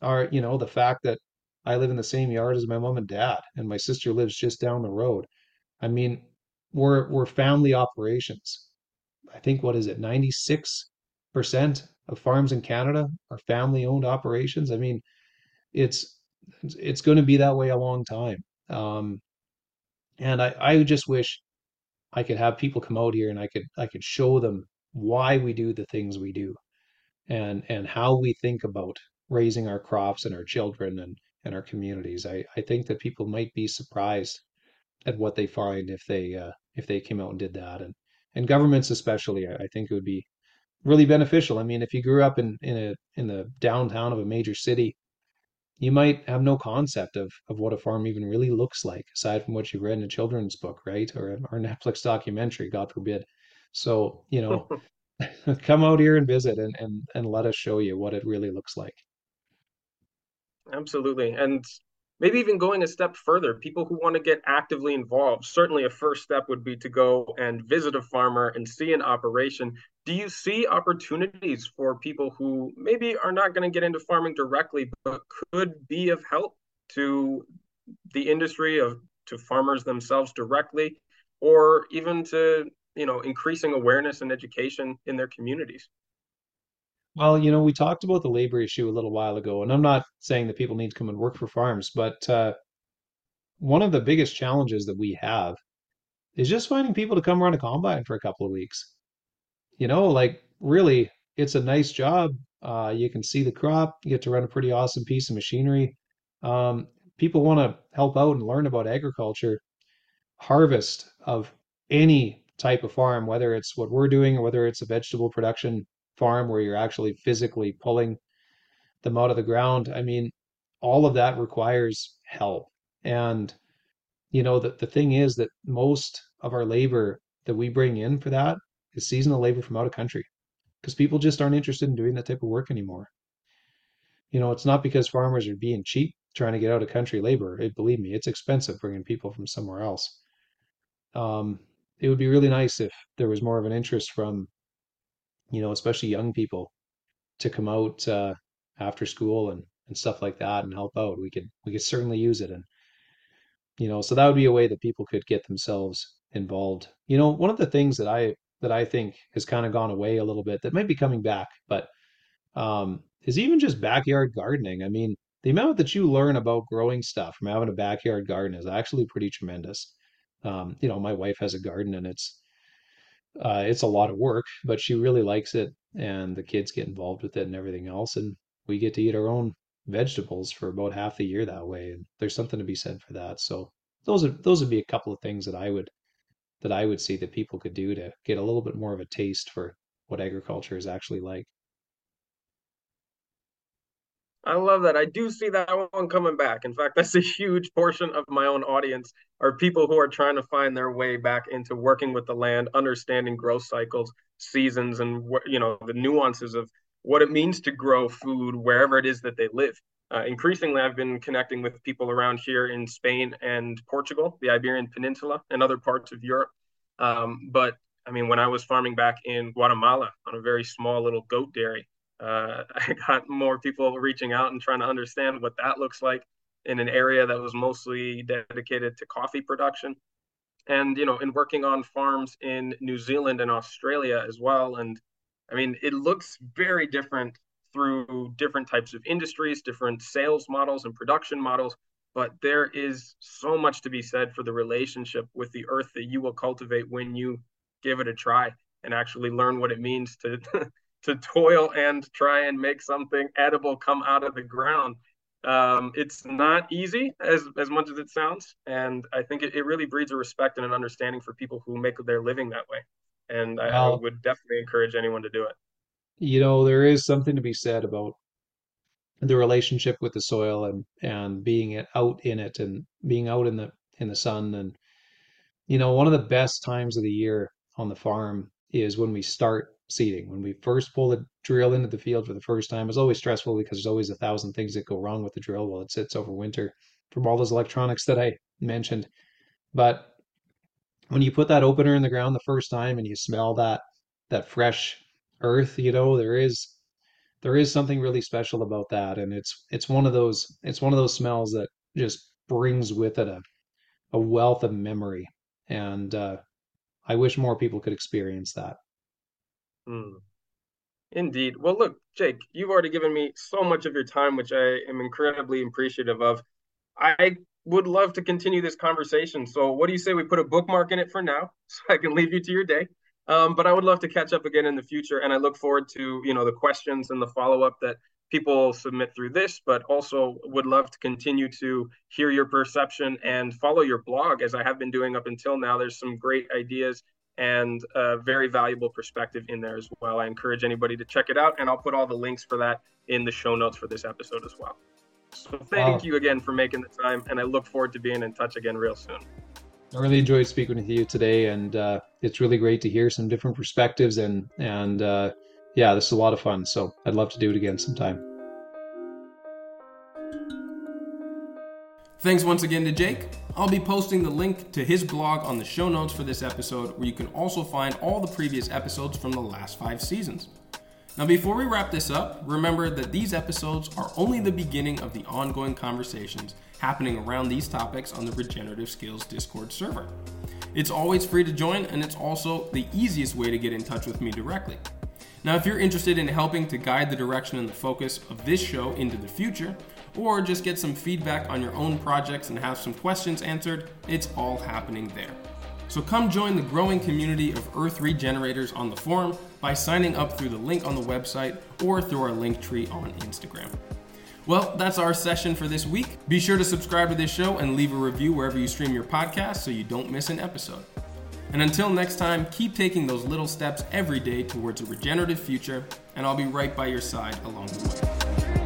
our, you know, the fact that I live in the same yard as my mom and dad, and my sister lives just down the road. I mean, we're we're family operations. I think what is it, 96% of farms in Canada are family owned operations. I mean, it's it's going to be that way a long time. Um, and I, I just wish I could have people come out here and I could I could show them why we do the things we do and and how we think about raising our crops and our children and and our communities. I, I think that people might be surprised at what they find if they uh, if they came out and did that and and governments especially I, I think it would be really beneficial. I mean, if you grew up in in a in the downtown of a major city, you might have no concept of of what a farm even really looks like, aside from what you read in a children's book, right, or a, or <laughs> Netflix documentary, God forbid. So, you know, <laughs> <laughs> come out here and visit and and and let us show you what it really looks like. Absolutely. And maybe even going a step further, people who want to get actively involved, certainly a first step would be to go and visit a farmer and see an operation. Do you see opportunities for people who maybe are not going to get into farming directly, but could be of help to the industry of to farmers themselves directly, or even to you know increasing awareness and education in their communities? Well, you know, we talked about the labor issue a little while ago, and I'm not saying that people need to come and work for farms, but uh, one of the biggest challenges that we have is just finding people to come run a combine for a couple of weeks. You know, like really, it's a nice job. Uh, you can see the crop, you get to run a pretty awesome piece of machinery. Um, people want to help out and learn about agriculture, harvest of any type of farm, whether it's what we're doing or whether it's a vegetable production farm where you're actually physically pulling them out of the ground. I mean, all of that requires help. And you know, the, the thing is that most of our labor that we bring in for that is seasonal labor from out of country because people just aren't interested in doing that type of work anymore. You know, it's not because farmers are being cheap. trying to get out of country labor. It, believe me, it's expensive bringing people from somewhere else. Um, it would be really nice if there was more of an interest from, you know, especially young people to come out uh, after school and, and stuff like that and help out. We could we could certainly use it. And you know, so that would be a way that people could get themselves involved. You know, one of the things that I that I think has kind of gone away a little bit that might be coming back, but um, is even just backyard gardening. I mean, the amount that you learn about growing stuff from having a backyard garden is actually pretty tremendous. Um, you know, my wife has a garden and it's uh, it's a lot of work, but she really likes it, and the kids get involved with it and everything else, and we get to eat our own vegetables for about half the year that way, and there's something to be said for that. So those are those would be a couple of things that I would that I would see that people could do to get a little bit more of a taste for what agriculture is actually like. I love that. I do see that one coming back. In fact, that's a huge portion of my own audience are people who are trying to find their way back into working with the land, understanding growth cycles, seasons, and you know the nuances of what it means to grow food wherever it is that they live. Uh, increasingly, I've been connecting with people around here in Spain and Portugal, the Iberian Peninsula, and other parts of Europe. Um, but I mean, when I was farming back in Guatemala on a very small little goat dairy, uh, <laughs> I got more people reaching out and trying to understand what that looks like in an area that was mostly dedicated to coffee production. And, you know, in working on farms in New Zealand and Australia as well. And I mean, it looks very different through different types of industries, different sales models and production models. But there is so much to be said for the relationship with the earth that you will cultivate when you give it a try and actually learn what it means to <laughs> to toil and try and make something edible come out of the ground. Um, it's not easy as as much as it sounds, and I think it, it really breeds a respect and an understanding for people who make their living that way. And I, I would definitely encourage anyone to do it. You know, there is something to be said about the relationship with the soil and and being out in it and being out in the in the sun and you know one of the best times of the year on the farm is when we start seeding. When we first pull the drill into the field for the first time, it's always stressful because there's always a thousand things that go wrong with the drill while it sits over winter from all those electronics that I mentioned. But when you put that opener in the ground the first time and you smell that that fresh earth, you know, there is there is something really special about that. And it's it's one of those it's one of those smells that just brings with it a a wealth of memory. And uh, I wish more people could experience that. Mm. Indeed. Well, look, Jake, you've already given me so much of your time, which I am incredibly appreciative of. I would love to continue this conversation. So, what do you say we put a bookmark in it for now, <laughs> so I can leave you to your day? Um, but I would love to catch up again in the future, and I look forward to you know the questions and the follow up that people submit through this. But also would love to continue to hear your perception and follow your blog as I have been doing up until now. There's some great ideas and a very valuable perspective in there as well. I encourage anybody to check it out, and I'll put all the links for that in the show notes for this episode as well. So thank wow. you again for making the time, and I look forward to being in touch again real soon. I really enjoyed speaking with you today, and uh, it's really great to hear some different perspectives. and And uh, yeah, this is a lot of fun. So I'd love to do it again sometime. Thanks once again to Jake. I'll be posting the link to his blog on the show notes for this episode, where you can also find all the previous episodes from the last five seasons. Now, before we wrap this up, remember that these episodes are only the beginning of the ongoing conversations happening around these topics on the Regenerative Skills Discord server. It's always free to join, and it's also the easiest way to get in touch with me directly. Now, if you're interested in helping to guide the direction and the focus of this show into the future, or just get some feedback on your own projects and have some questions answered, it's all happening there. So come join the growing community of Earth Regenerators on the forum by signing up through the link on the website or through our link tree on Instagram. Well, that's our session for this week. Be sure to subscribe to this show and leave a review wherever you stream your podcast so you don't miss an episode. And until next time, keep taking those little steps every day towards a regenerative future, and I'll be right by your side along the way.